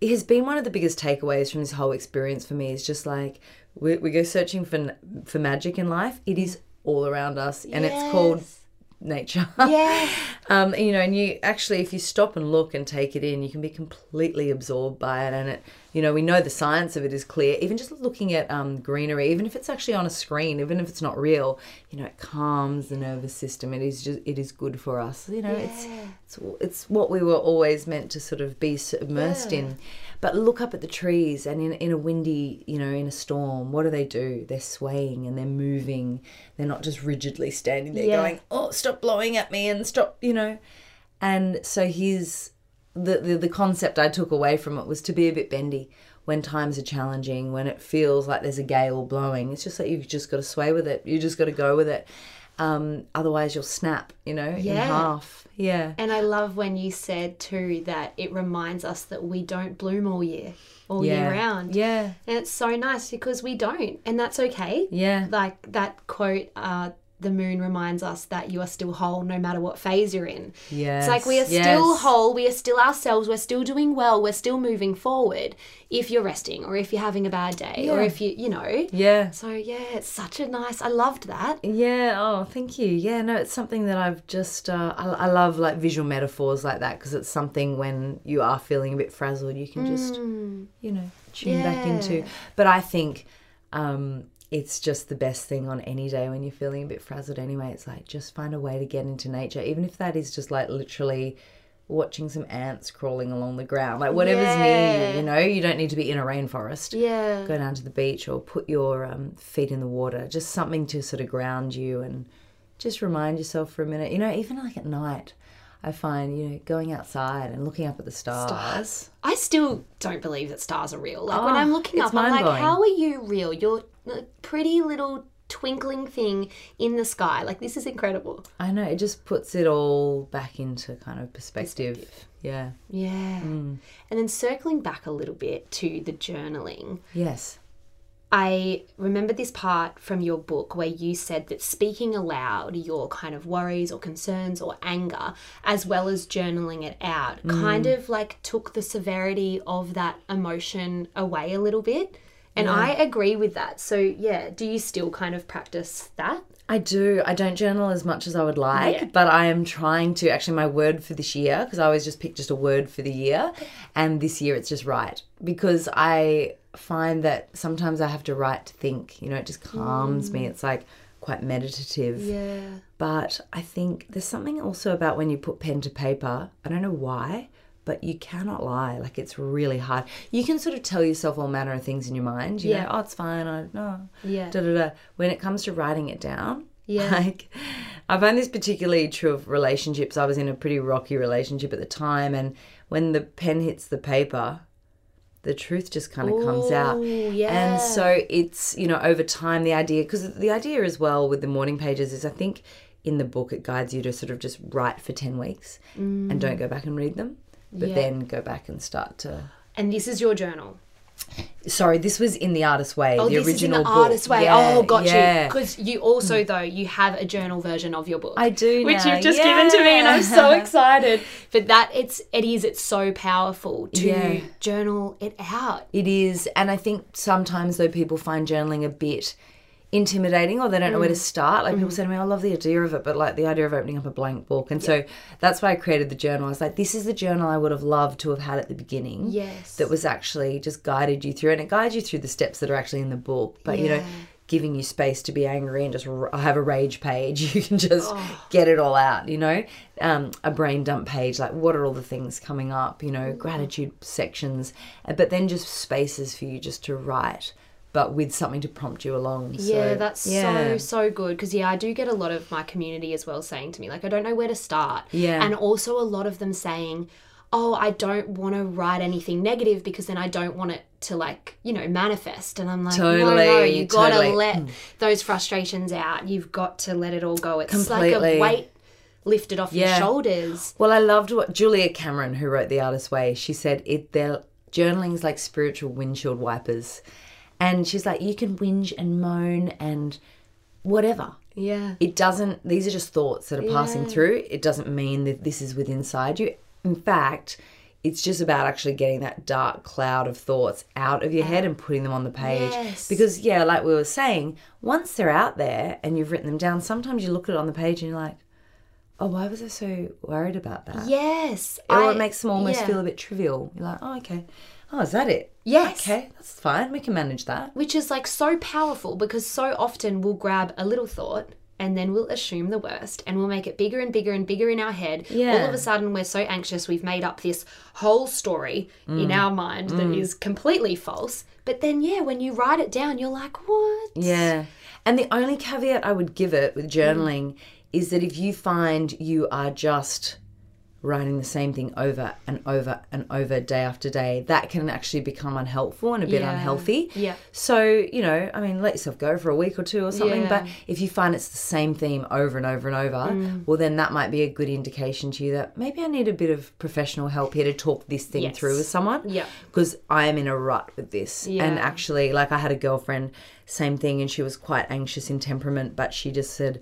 It has been one of the biggest takeaways from this whole experience for me. Is just like we, we go searching for for magic in life. It is all around us, and it's called nature. [laughs] Yeah. um, you know, and you actually, if you stop and look and take it in, you can be completely absorbed by it. And it, you know, we know the science of it is clear. Even just looking at um, greenery, even if it's actually on a screen, even if it's not real, you know, it calms the nervous system. It is just, it is good for us. You know, it's, it's, it's what we were always meant to sort of be immersed in. But look up at the trees, and in, in a windy, you know, in a storm, what do they do? They're swaying and they're moving. They're not just rigidly standing there Yeah. going, oh, stop blowing at me and stop, you know. And so his the, the the concept I took away from it was to be a bit bendy when times are challenging, when it feels like there's a gale blowing. It's just like you've just got to sway with it. You just got to go with it. Um, otherwise, you'll snap, you know, in Yeah. half. Yeah. And I love when you said too that it reminds us that we don't bloom all year, all Yeah. year round. Yeah. And it's so nice because we don't, and that's okay. Yeah. Like that quote, uh, the moon reminds us that you are still whole no matter what phase you're in. Yes. It's like we are still whole, we are still ourselves, we're still doing well, we're still moving forward if you're resting or if you're having a bad day or if you, you know. Yeah. So yeah, it's such a nice, I loved that. Yeah. Oh, thank you. Yeah. No, it's something that I've just uh, I, I love like visual metaphors like that because it's something when you are feeling a bit frazzled, you can just you know tune back into. But I think um, it's just the best thing on any day when you're feeling a bit frazzled. Anyway, it's like just find a way to get into nature, even if that is just like literally watching some ants crawling along the ground, like whatever's near you. You know, you don't need to be in a rainforest Yeah. go down to the beach or put your um, feet in the water just something to sort of ground you and just remind yourself for a minute you know even like at night i find you know going outside and looking up at the stars, Stars. I still don't believe that stars are real. Like when Oh, I'm looking up, I'm like, how are you real? You're a pretty little twinkling thing in the sky. Like this is incredible. i know it just puts it all back into kind of perspective, yeah Yeah. Mm. And then circling back a little bit to the journaling, yes I remember this part from your book where you said that speaking aloud your kind of worries or concerns or anger, as well as journaling it out, mm. kind of like took the severity of that emotion away a little bit. And I agree with that. So, yeah, do you still kind of practice that? I do. I don't journal as much as I would like, Yeah. but I am trying to. Actually, my word for this year, because I always just pick just a word for the year, and this year it's just write. Because I find that sometimes I have to write to think. You know, it just calms me. Mm. It's like quite meditative. Yeah. But I think there's something also about when you put pen to paper. I don't know why, but you cannot lie. Like it's really hard. You can sort of tell yourself all manner of things in your mind. You Yeah. know, oh, it's fine. I no. Yeah. Da da da. When it comes to writing it down, Yeah. [laughs] like I find this particularly true of relationships. I was in a pretty rocky relationship at the time, and when the pen hits the paper. The truth just kind of comes out. Yeah. And so it's, you know, over time, the idea, because the idea as well with the morning pages is I think in the book it guides you to sort of just write for 10 weeks and mm. don't go back and read them, but Mm. Yeah. then go back and start to. And this is your journal. Sorry, this was in The Artist Way, Oh, the this original is in the book. artist way. Yeah, oh, got yeah. you. Because you also, though, you have a journal version of your book. I do which now, you've just given to me, and I'm so [laughs] excited. But that it's it is it's so powerful to Yeah. journal it out. It is. And I think sometimes, though, people find journaling a bit intimidating or they don't know where to start. Like people say to me, I love the idea of it, but like the idea of opening up a blank book. And so that's why I created the journal. I was like, this is the journal I would have loved to have had at the beginning. Yes. That was actually just guided you through. And it guides you through the steps that are actually in the book. But, you know, giving you space to be angry and just r- have a rage page. [laughs] You can just get it all out, you know? Um, a brain dump page, like what are all the things coming up, you know, gratitude sections, uh, but then just spaces for you just to write, but with something to prompt you along. Yeah, that's yeah. so so good because yeah, I do get a lot of my community as well saying to me like I don't know where to start. Yeah. and also a lot of them saying, "Oh, I don't want to write anything negative because then I don't want it to like you know manifest." And I'm like, "No, no, Totally, you gotta totally. let hmm. those frustrations out. You've got to let it all go. It's like a weight lifted off your shoulders." Well, I loved what Julia Cameron, who wrote The Artist's Way, she said it. Their journaling's like spiritual windshield wipers, and she's like, you can whinge and moan and whatever. Yeah, It doesn't. These are just thoughts that are passing Yeah. through. It doesn't mean that this is within inside you. In fact, it's just about actually getting that dark cloud of thoughts out of your head and putting them on the page. Yes. Because yeah, like we were saying, once they're out there and you've written them down, sometimes you look at it on the page and you're like, oh, why was I so worried about that? yes. Or I- it makes them almost yeah. feel a bit trivial. You're like, oh, okay. Oh, is that it? Yes. Okay, that's fine. We can manage that. which is like so powerful because so often we'll grab a little thought and then we'll assume the worst and we'll make it bigger and bigger and bigger in our head. Yeah. All of a sudden, we're so anxious, we've made up this whole story in Mm. our mind that is completely false. But then, yeah, when you write it down, you're like, what? Yeah. And the only caveat I would give it with journaling is that if you find you are just writing the same thing over and over and over day after day, that can actually become unhelpful and a bit Yeah. unhealthy. Yeah. So, you know, I mean, let yourself go for a week or two or something. Yeah. But if you find it's the same theme over and over and over, Mm. well, then that might be a good indication to you that maybe I need a bit of professional help here to talk this thing Yes. through with someone Yeah. because I am in a rut with this. yeah. And actually, like I had a girlfriend, same thing, and she was quite anxious in temperament, but she just said,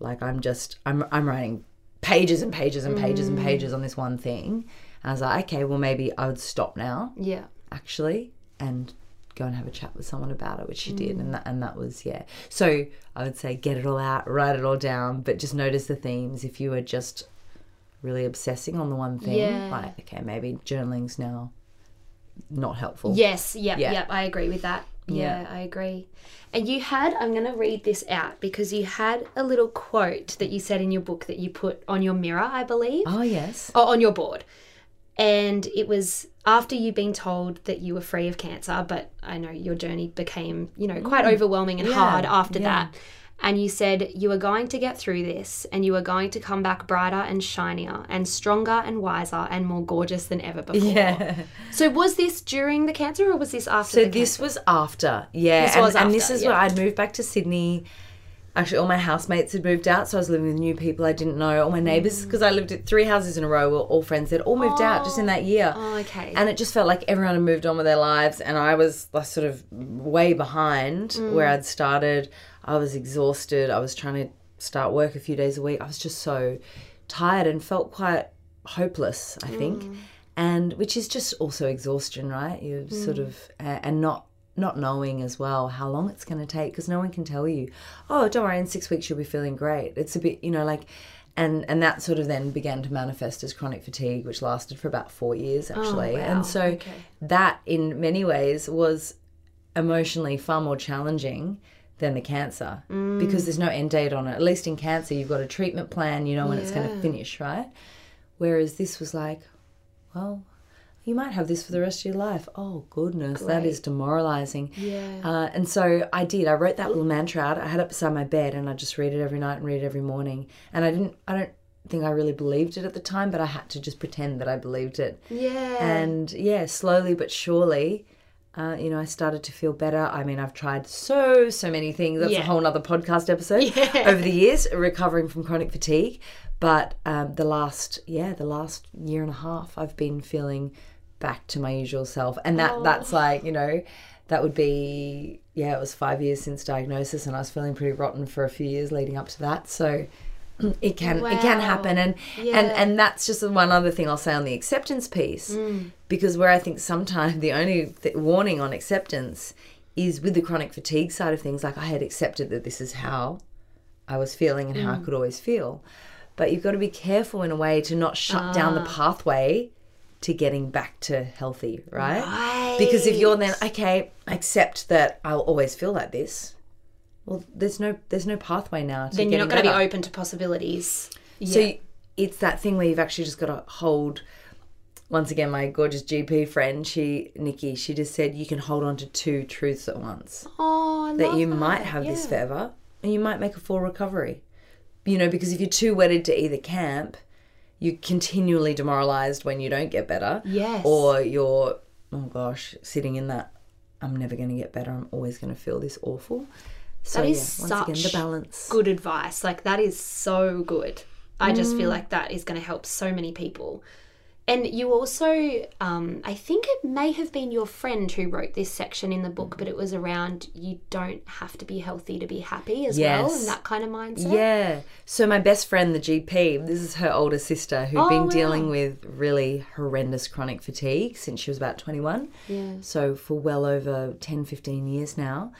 like, I'm just, I'm, I'm writing pages and pages and pages and mm. pages on this one thing. And I was like, okay, well, maybe I would stop now, Yeah. actually, and go and have a chat with someone about it, which she did, and mm. that, and that was yeah. So I would say get it all out, write it all down, but just notice the themes. If you are just really obsessing on the one thing, Yeah. like okay, maybe journaling's now not helpful. Yes, yep, Yeah. yep, I agree with that. Yeah, I agree. And you had, I'm going to read this out because you had a little quote that you said in your book that you put on your mirror, I believe. Oh yes. oh, on your board. And it was after you been told that you were free of cancer, but I know your journey became, you know, quite overwhelming and Mm. Yeah, hard after yeah. that. And you said you are going to get through this and you are going to come back brighter and shinier and stronger and wiser and more gorgeous than ever before. Yeah. So was this during the cancer or was this after So this was after, yeah, This and, was and this is yeah. where I'd moved back to Sydney. Actually, all my housemates had moved out, so I was living with new people I didn't know. All my neighbours, Mm. because I lived at three houses in a row, were all friends. They'd all moved out just in that year. Oh, okay. And it just felt like everyone had moved on with their lives, and I was like, sort of way behind Mm. where I'd started. I was exhausted. I was trying to start work a few days a week. I was just so tired and felt quite hopeless, I think. Mm. And which is just also exhaustion, right? You Mm. sort of, uh, and not not knowing as well how long it's going to take because no one can tell you, oh, don't worry, in six weeks you'll be feeling great. It's a bit, you know, like, and and that sort of then began to manifest as chronic fatigue, which lasted for about four years actually. oh, wow. And so Okay. that, in many ways, was emotionally far more challenging than the cancer Mm. because there's no end date on it. At least in cancer, you've got a treatment plan, you know when it's going to finish, right? Whereas this was like, well, you might have this for the rest of your life. Oh, goodness, that is demoralizing. Yeah. Uh, and so I did. I wrote that little mantra out. I had it beside my bed, and I just read it every night and read it every morning. And I didn't. I don't think I really believed it at the time, but I had to just pretend that I believed it. yeah. And yeah, slowly but surely, uh, you know, I started to feel better. I mean, I've tried so so many things. That's Yeah. a whole nother podcast episode [laughs] Yeah. over the years, recovering from chronic fatigue. But um, the last, yeah, the last year and a half, I've been feeling back to my usual self, and that Oh. that's like you know, that would be yeah, it was five years since diagnosis, and I was feeling pretty rotten for a few years leading up to that. So. [clears throat] It can it can happen and Yeah. and and that's just the one other thing I'll say on the acceptance piece Mm. because where I think sometimes [laughs] the only th- warning on acceptance is with the chronic fatigue side of things. Like I had accepted that this is how I was feeling and how I could always feel, but you've got to be careful in a way to not shut down the pathway to getting back to healthy, right? Because if you're then okay, accept that I'll always feel like this. Well, there's no there's no pathway now. To then you're not going to be open to possibilities. So Yeah. it's that thing where you've actually just got to hold. Once again, my gorgeous GP friend, she Nikki, she just said you can hold on to two truths at once. oh, I That you might have this yeah. forever, and you might make a full recovery. You know, because if you're too wedded to either camp, you're continually demoralized when you don't get better. Yes. Or you're, oh gosh, sitting in that. I'm never going to get better. I'm always going to feel this awful. So That is yeah, once again, the such balance. good advice. Like that is so good. I just Mm. feel like that is going to help so many people. And you also, um, I think it may have been your friend who wrote this section in the book, but it was around you don't have to be healthy to be happy as well, and that kind of mindset. Yeah. So my best friend, the GP, this is her older sister who'd Oh, been wow. dealing with really horrendous chronic fatigue since she was about 21. Yeah. So for well over 10, 15 years now.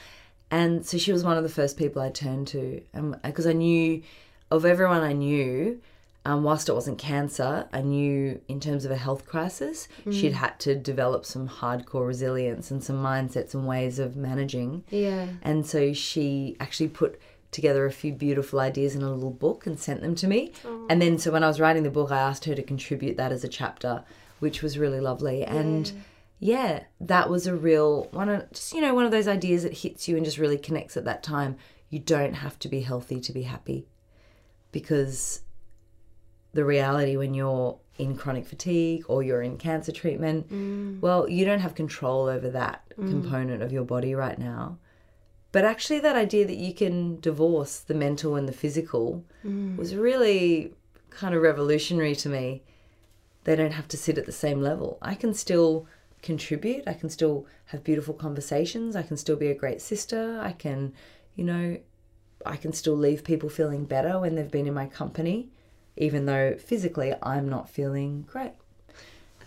And so she was one of the first people I turned to. Because I knew, of everyone I knew, um, whilst it wasn't cancer, I knew in terms of a health crisis, she'd had to develop some hardcore resilience and some mindsets and ways of managing. Yeah. And so she actually put together a few beautiful ideas in a little book and sent them to me. And then so when I was writing the book, I asked her to contribute that as a chapter, which was really lovely. And yeah, that was a real one of just you know one of those ideas that hits you and just really connects at that time. You don't have to be healthy to be happy. Because the reality when you're in chronic fatigue or you're in cancer treatment, mm. well, you don't have control over that mm. component of your body right now. But actually, that idea that you can divorce the mental and the physical mm. was really kind of revolutionary to me. They don't have to sit at the same level. I can still contribute, I can still have beautiful conversations, I can still be a great sister, I can, you know, I can still leave people feeling better when they've been in my company, even though physically I'm not feeling great.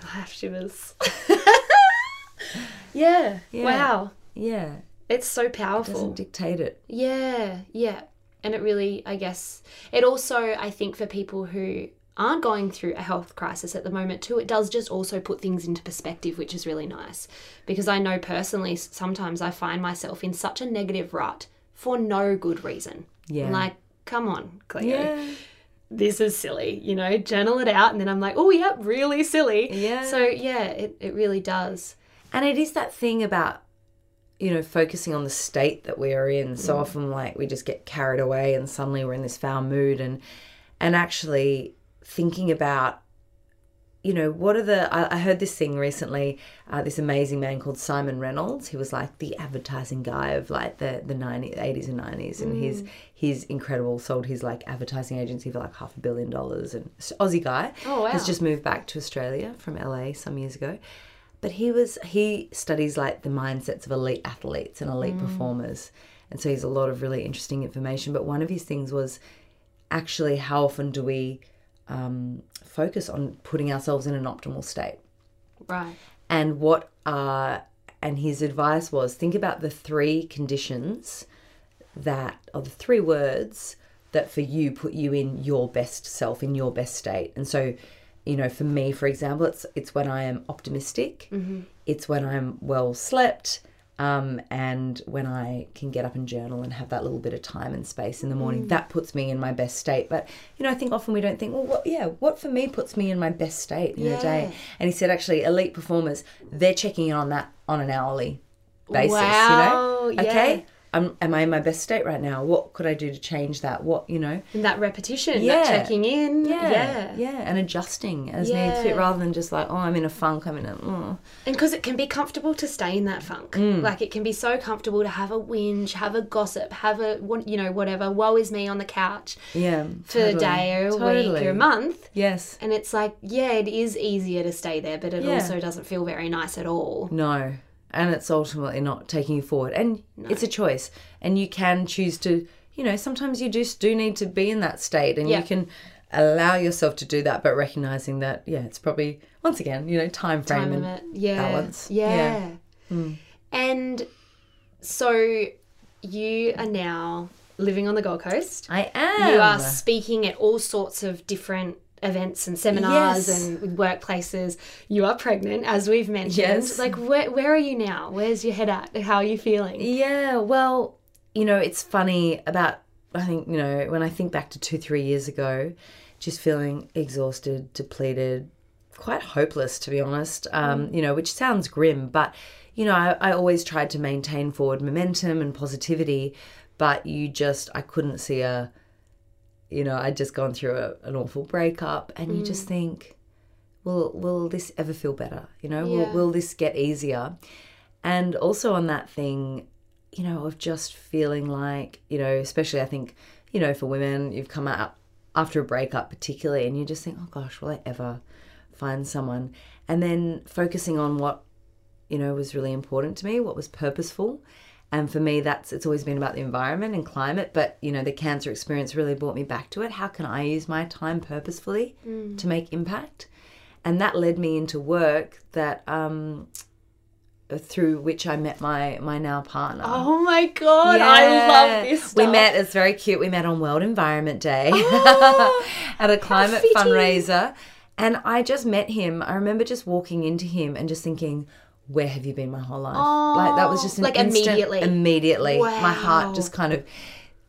I have shivers. [laughs] yeah. Yeah. Wow. Yeah, It's so it powerful. doesn't dictate it. Yeah, yeah. And it really, I guess, it also, I think, for people who aren't going through a health crisis at the moment, too, it does just also put things into perspective, which is really nice. Because I know personally, sometimes I find myself in such a negative rut for no good reason. Yeah. Like, come on, Cleo. Yeah. This is silly, you know, journal it out. And then I'm like, oh, yep, really silly. Yeah. So, yeah, it, it really does. And it is that thing about, you know, focusing on the state that we are in. So mm. often, like, we just get carried away and suddenly we're in this foul mood and, and actually thinking about, you know, what are the, I, I heard this thing recently, uh, this amazing man called Simon Reynolds. He was like the advertising guy of like the, the 90s, 80s and 90s. And he's, he's incredible, sold his like advertising agency for like half a billion dollars. And Aussie guy Oh, wow. has just moved back to Australia from LA some years ago but he was he studies like the mindsets of elite athletes and elite performers and so he's a lot of really interesting information but one of his things was actually how often do we um, focus on putting ourselves in an optimal state Right. and what are and his advice was think about the three conditions that, or the three words that for you put you in your best self, in your best state. And so, you know, for me, for example, it's it's when I am optimistic, it's when I'm well slept, um, and when I can get up and journal and have that little bit of time and space in the morning. That puts me in my best state. But you know, I think often we don't think, well, what? Yeah, what for me puts me in my best state in the day? And he said, actually, elite performers, they're checking in on that on an hourly basis. Wow, You know, yeah. Um, am I in my best state right now? What could I do to change that? What you know? And that repetition, Yeah. that checking in. Yeah, Yeah. yeah. and adjusting as Yeah. needs fit, rather than just like, oh, I'm in a funk. I'm in a. Mm. And because it can be comfortable to stay in that funk. Like it can be so comfortable to have a whinge, have a gossip, have a, you know, whatever, woe is me on the couch Yeah, for a day or a week or a month. Yes. And it's like, yeah, it is easier to stay there, but it Yeah. also doesn't feel very nice at all. No. And it's ultimately not taking you forward. And it's a choice. And you can choose to, you know, sometimes you just do need to be in that state and Yeah. you can allow yourself to do that, but recognizing that, yeah, it's probably, once again, you know, time frame Time and. Yeah. balance. Yeah. Yeah. Hmm. And so you are now living on the Gold Coast. I am. You are speaking at all sorts of different events and seminars Yes. and workplaces. You are pregnant, as we've mentioned. Yes. Like, where, where are you now? Where's your head at? How are you feeling? Yeah, well, you know, it's funny about, I think, you know, when I think back to two, three years ago, just feeling exhausted, depleted, quite hopeless, to be honest, um, you know, which sounds grim, but, you know, I, I always tried to maintain forward momentum and positivity, but you just, I couldn't see a, you know, I'd just gone through a, an awful breakup, and you just mm. think, will will this ever feel better? You know, Yeah. will will this get easier? And also on that thing, you know, of just feeling like, you know, especially I think, you know, for women, you've come out after a breakup particularly, and you just think, oh gosh, will I ever find someone? And then focusing on what, you know, was really important to me, what was purposeful. And for me, that's it's always been about the environment and climate. But you know, the cancer experience really brought me back to it. How can I use my time purposefully to make impact? And that led me into work that um, through which I met my my now partner. Oh my God, I love this stuff. We met. It's very cute. We met on World Environment Day [laughs] at a climate fundraiser, and I just met him. I remember just walking into him and just thinking, "Where have you been my whole life?" like that was just an like instant- immediately. Immediately, my heart just kind of.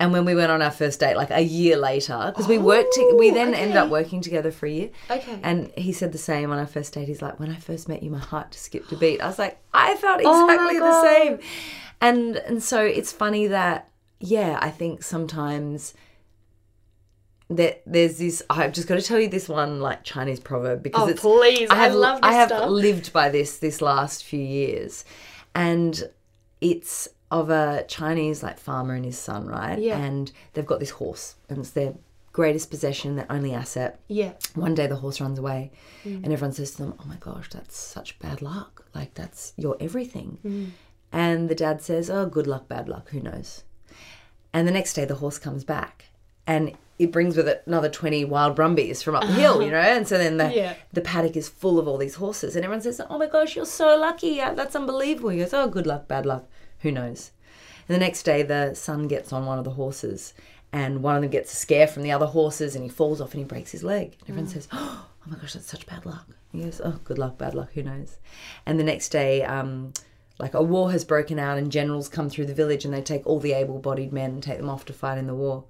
And when we went on our first date, like a year later, because we worked, to, we then ended up working together for a year. Okay. And he said the same on our first date. He's like, when I first met you, my heart just skipped a beat. I was like, I felt Oh exactly the same. And and so it's funny that yeah, I think sometimes that there's this. I've just got to tell you this one like Chinese proverb because Oh, it's please. I have love I have stuff. lived by this this last few years, and it's of a Chinese like farmer and his son, right? Yeah. And they've got this horse, and it's their greatest possession, their only asset. yeah. One day the horse runs away, Mm. and everyone says to them, "Oh my gosh, that's such bad luck! Like that's your everything." Mm. And the dad says, "Oh, good luck, bad luck. Who knows?" And the next day the horse comes back, and it brings with it another twenty wild brumbies from up the hill, you know. And so then the Yeah. the paddock is full of all these horses, and everyone says, "Oh my gosh, you're so lucky! That's unbelievable." He goes, "Oh, good luck, bad luck. Who knows?" And the next day, the son gets on one of the horses, and one of them gets a scare from the other horses, and he falls off and he breaks his leg. And everyone says, "Oh my gosh, that's such bad luck." He goes, "Oh, good luck, bad luck. Who knows?" And the next day, um, like a war has broken out, and generals come through the village, and they take all the able-bodied men and take them off to fight in the war.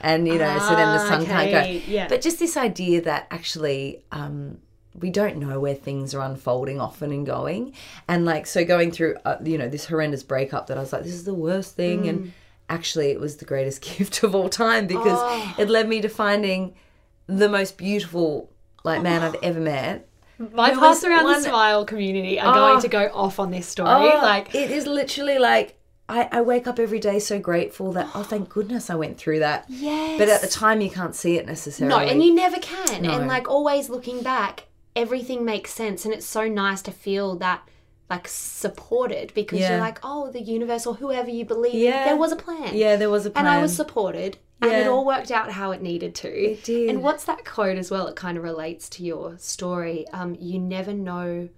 And you know, so then the Ah, son can't go. yeah. But just this idea that actually. Um, we don't know where things are unfolding often and going and like so going through uh, you know this horrendous breakup that i was like this is the worst thing Mm. and actually it was the greatest [laughs] gift of all time because Oh. it led me to finding the most beautiful like man i've ever met My pass around one- the smile community are Oh. going to go off on this story. Oh, like, it is literally like I, I wake up every day so grateful that oh thank goodness I went through that. yes. But at the time you can't see it necessarily. No, and you never can. No. And like always looking back, everything makes sense and it's so nice to feel that like supported because Yeah. you're like, oh, the universe or whoever you believe in, Yeah. there was a plan. Yeah, there was a plan. And I was supported and it all worked out how it needed to. It did. And what's that quote as well? It kind of relates to your story. Um, you never know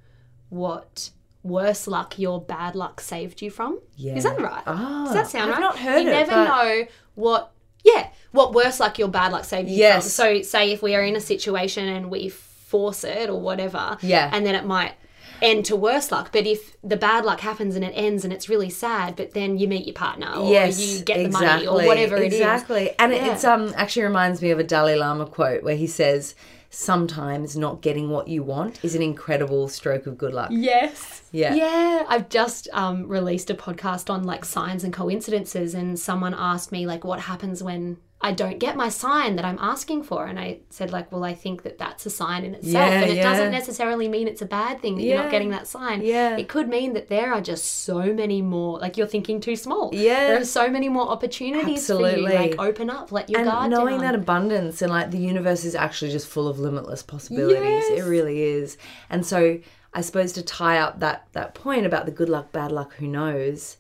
what worse luck your bad luck saved you from. Yeah. Is that right? Ah, Does that sound I've right? not heard you it, never but- know what yeah, what worse luck your bad luck saved you Yes. from. So say if we are in a situation and we force it or whatever, Yeah. and then it might end to worse luck. But if the bad luck happens and it ends and it's really sad, but then you meet your partner or yes, you get exactly, the money or whatever it is. Exactly. And it it's um actually reminds me of a Dalai Lama quote where he says, Sometimes not getting what you want is an incredible stroke of good luck. Yes. Yeah. Yeah. I've just um, released a podcast on like signs and coincidences, and someone asked me like, what happens when I don't get my sign that I'm asking for? And I said like, well, I think that that's a sign in itself, Yeah, and it yeah. doesn't necessarily mean it's a bad thing that you're not getting that sign. Yeah. It could mean that there are just so many more. Like you're thinking too small. Yeah. There are so many more opportunities for Absolutely. you. Like open up, let your guard down and guard knowing down. that abundance and like the universe is actually just full of limitless possibilities Yes. it really is and so i suppose to tie up that that point about the good luck bad luck who knows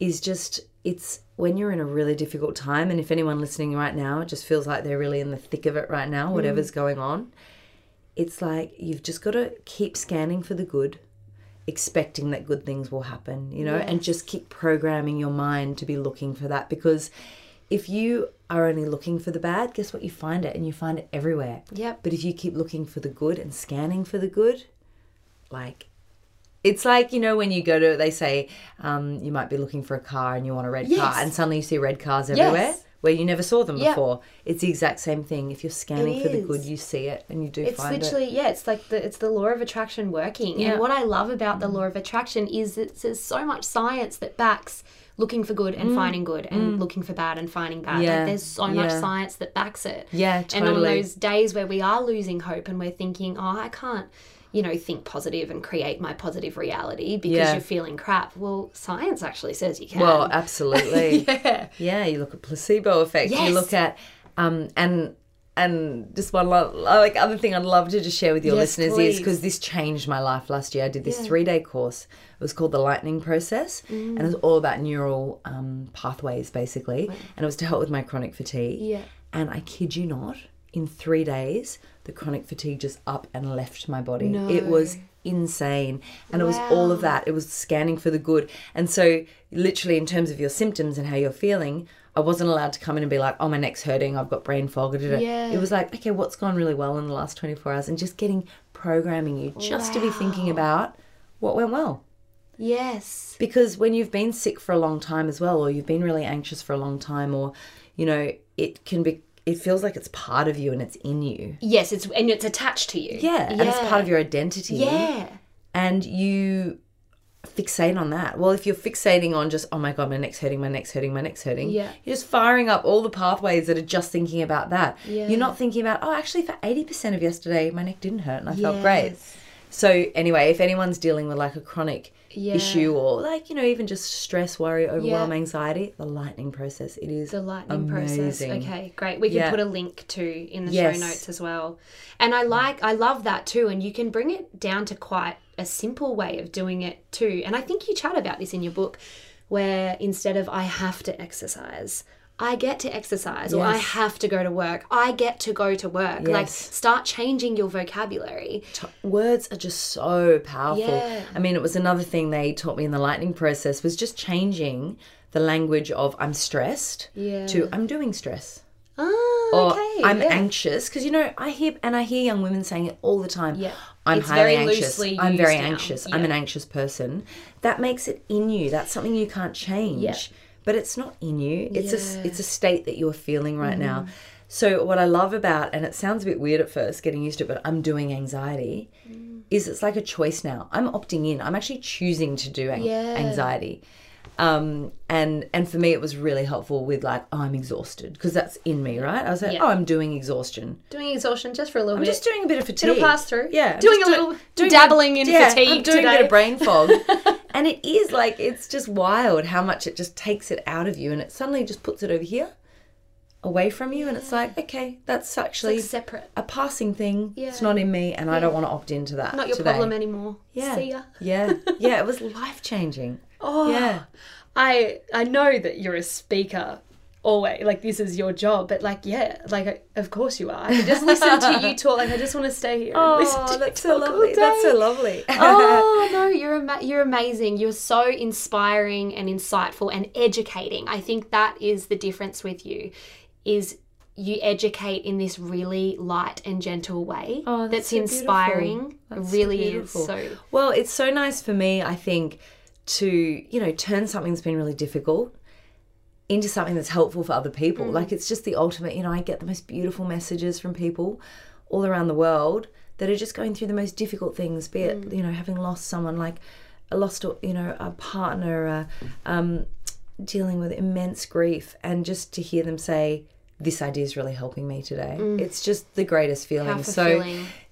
is just it's when you're in a really difficult time and if anyone listening right now just feels like they're really in the thick of it right now mm. whatever's going on it's like you've just got to keep scanning for the good expecting that good things will happen you know and just keep programming your mind to be looking for that because if you are only looking for the bad guess what? You find it and you find it everywhere. Yeah. but if you keep looking for the good and scanning for the good like it's like you know when you go to they say um, you might be looking for a car and you want a red car and suddenly you see red cars everywhere Yes. where you never saw them Yep. before it's the exact same thing if you're scanning It for the good you see it and you do It's find it literally yeah, it's like the it's the law of attraction working. Yeah. And what I love about the law of attraction is that there's so much science that backs looking for good and finding good and looking for bad and finding bad. Mm. Yeah. Like there's so much science that backs it. Yeah, totally. And on those days where we are losing hope and we're thinking, "Oh, I can't you know, think positive and create my positive reality because Yeah. you're feeling crap. Well, science actually says you can. Well, [laughs] absolutely. [laughs] yeah. yeah, you look at placebo effect. Yes. You look at um and and just one lo- like other thing I'd love to just share with your Yes, listeners please. is because this changed my life last year. I did this Yeah. three day course. It was called the Lightning Process, and it was all about neural um, pathways basically, and it was to help with my chronic fatigue. Yeah. And I kid you not, in three days, the chronic fatigue just up and left my body. No. It was insane. And it was all of that. It was scanning for the good. And so, literally, in terms of your symptoms and how you're feeling, I wasn't allowed to come in and be like, oh, my neck's hurting, I've got brain fog. Yeah. It was like, okay, what's gone really well in the last 24 hours? And just getting programming you just to be thinking about what went well. Yes. Because when you've been sick for a long time as well, or you've been really anxious for a long time, or, you know, it can be, it feels like it's part of you and it's in you. Yes, it's and it's attached to you. Yeah. And it's part of your identity. Yeah. And you fixate on that. Well, if you're fixating on just, oh my God, my neck's hurting, my neck's hurting, my neck's hurting, Yeah. you're just firing up all the pathways that are just thinking about that. Yeah. You're not thinking about, oh, actually, for 80% of yesterday, my neck didn't hurt and I felt great. So, anyway, if anyone's dealing with like a chronic Yeah. issue or like, you know, even just stress, worry, overwhelm, Yeah. anxiety, the lightning process, it is The lightning amazing. process. Okay, great. We can Yeah. put a link to in the Yes. show notes as well. And I like I love that too. And you can bring it down to quite a simple way of doing it too. And I think you chat about this in your book where instead of I have to exercise, I get to exercise or I have to go to work. I get to go to work. Like start changing your vocabulary. t- words are just so powerful. Yeah. I mean, it was another thing they taught me in the lightning process was just changing the language of I'm stressed Yeah. to I'm doing stress. Ah, Or okay. I'm yeah. anxious because you know I hear and I hear young women saying it all the time. Yeah. I'm It's highly anxious. I'm very now. anxious. I'm an anxious person. That makes it in you. That's something you can't change. Yeah. But it's not in you. It's Yeah. A it's a state that you're feeling right now. So what I love about and it sounds a bit weird at first getting used to it, but I'm doing anxiety Mm. is it's like a choice now. I'm opting in. I'm actually choosing to do an- Yeah. anxiety. Um, and and for me it was really helpful with like oh, I'm exhausted because that's in me, right? I was like, Yeah. oh, I'm doing exhaustion. doing exhaustion just for a little bit? I'm just doing a bit of fatigue. It'll pass through. Yeah, I'm Doing a little doing dabbling in yeah, fatigue I'm doing a bit of brain fog, [laughs] and it is like it's just wild how much it just takes it out of you, and it suddenly just puts it over here, away from you, and it's like okay, that's actually like separate. a passing thing. It's not in me, and I don't want to opt into that. Not your today. problem anymore. Yeah, See ya. yeah, [laughs] yeah. It was life changing. Oh, Yeah. I I know that you're a speaker always like this is your job but like yeah like of course you are. I can just listen to you [laughs] talk like i just want to stay here and listen oh, to Oh, that's you so talk all lovely. That's so lovely. [laughs] oh no you're ama- you're amazing. You're so inspiring and insightful and educating. I think that is the difference with you is you educate in this really light and gentle way Oh, that's that's, so beautiful. inspiring. That's it so really is. so Well, it's so nice for me, I think, to, you know, turn something that's been really difficult into something that's helpful for other people. Like it's just the ultimate, you know, I get the most beautiful messages from people all around the world that are just going through the most difficult things, be it, you know, having lost someone like a lost, you know, a partner, uh, um, dealing with immense grief, and just to hear them say, this idea is really helping me today. It's just the greatest feeling. So,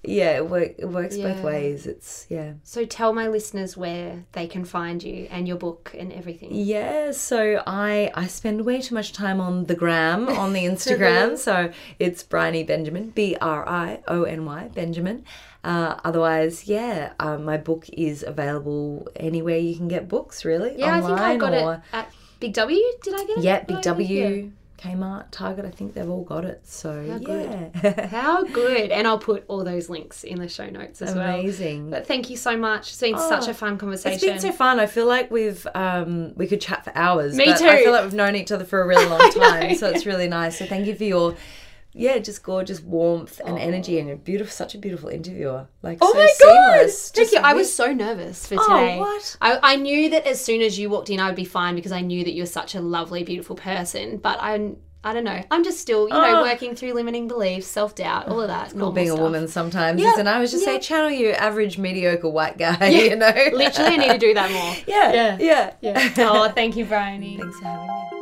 yeah, it, work, it works both ways. It's, yeah. so tell my listeners where they can find you and your book and everything Yeah, so I I spend way too much time on the gram, on the [laughs] Instagram. so it's Briony Benjamin, B R I O N Y Benjamin. Uh, otherwise, yeah, uh, my book is available anywhere you can get books. Really, yeah i think i got or, it at big w did i get it Yeah, Big I get it? W, Kmart, Target. I think they've all got it. So good. yeah, [laughs] How good. And I'll put all those links in the show notes as well. amazing. But thank you so much. It's been such a fun conversation. It's been so fun. I feel like we've um, we could chat for hours. Me but too. I feel like we've known each other for a really [laughs] long know, time, so it's really nice. So thank you for your yeah, just gorgeous warmth and energy, and you're beautiful, such a beautiful interviewer. Like Oh so my god! seamless. Thank Just you. I was so nervous for Oh, today. what? I, I knew that as soon as you walked in, I would be fine because I knew that you're such a lovely, beautiful person. But I'm, I don't know. I'm just still, you know, Oh. working through limiting beliefs, self doubt, all of that. Well, normal being a woman sometimes, Yeah, and I was just yeah. say, channel your average mediocre white guy. You know, Literally, I need to do that more. [laughs] yeah, Yeah. yeah, Yeah. Oh, thank you, Briony. Thanks for having me.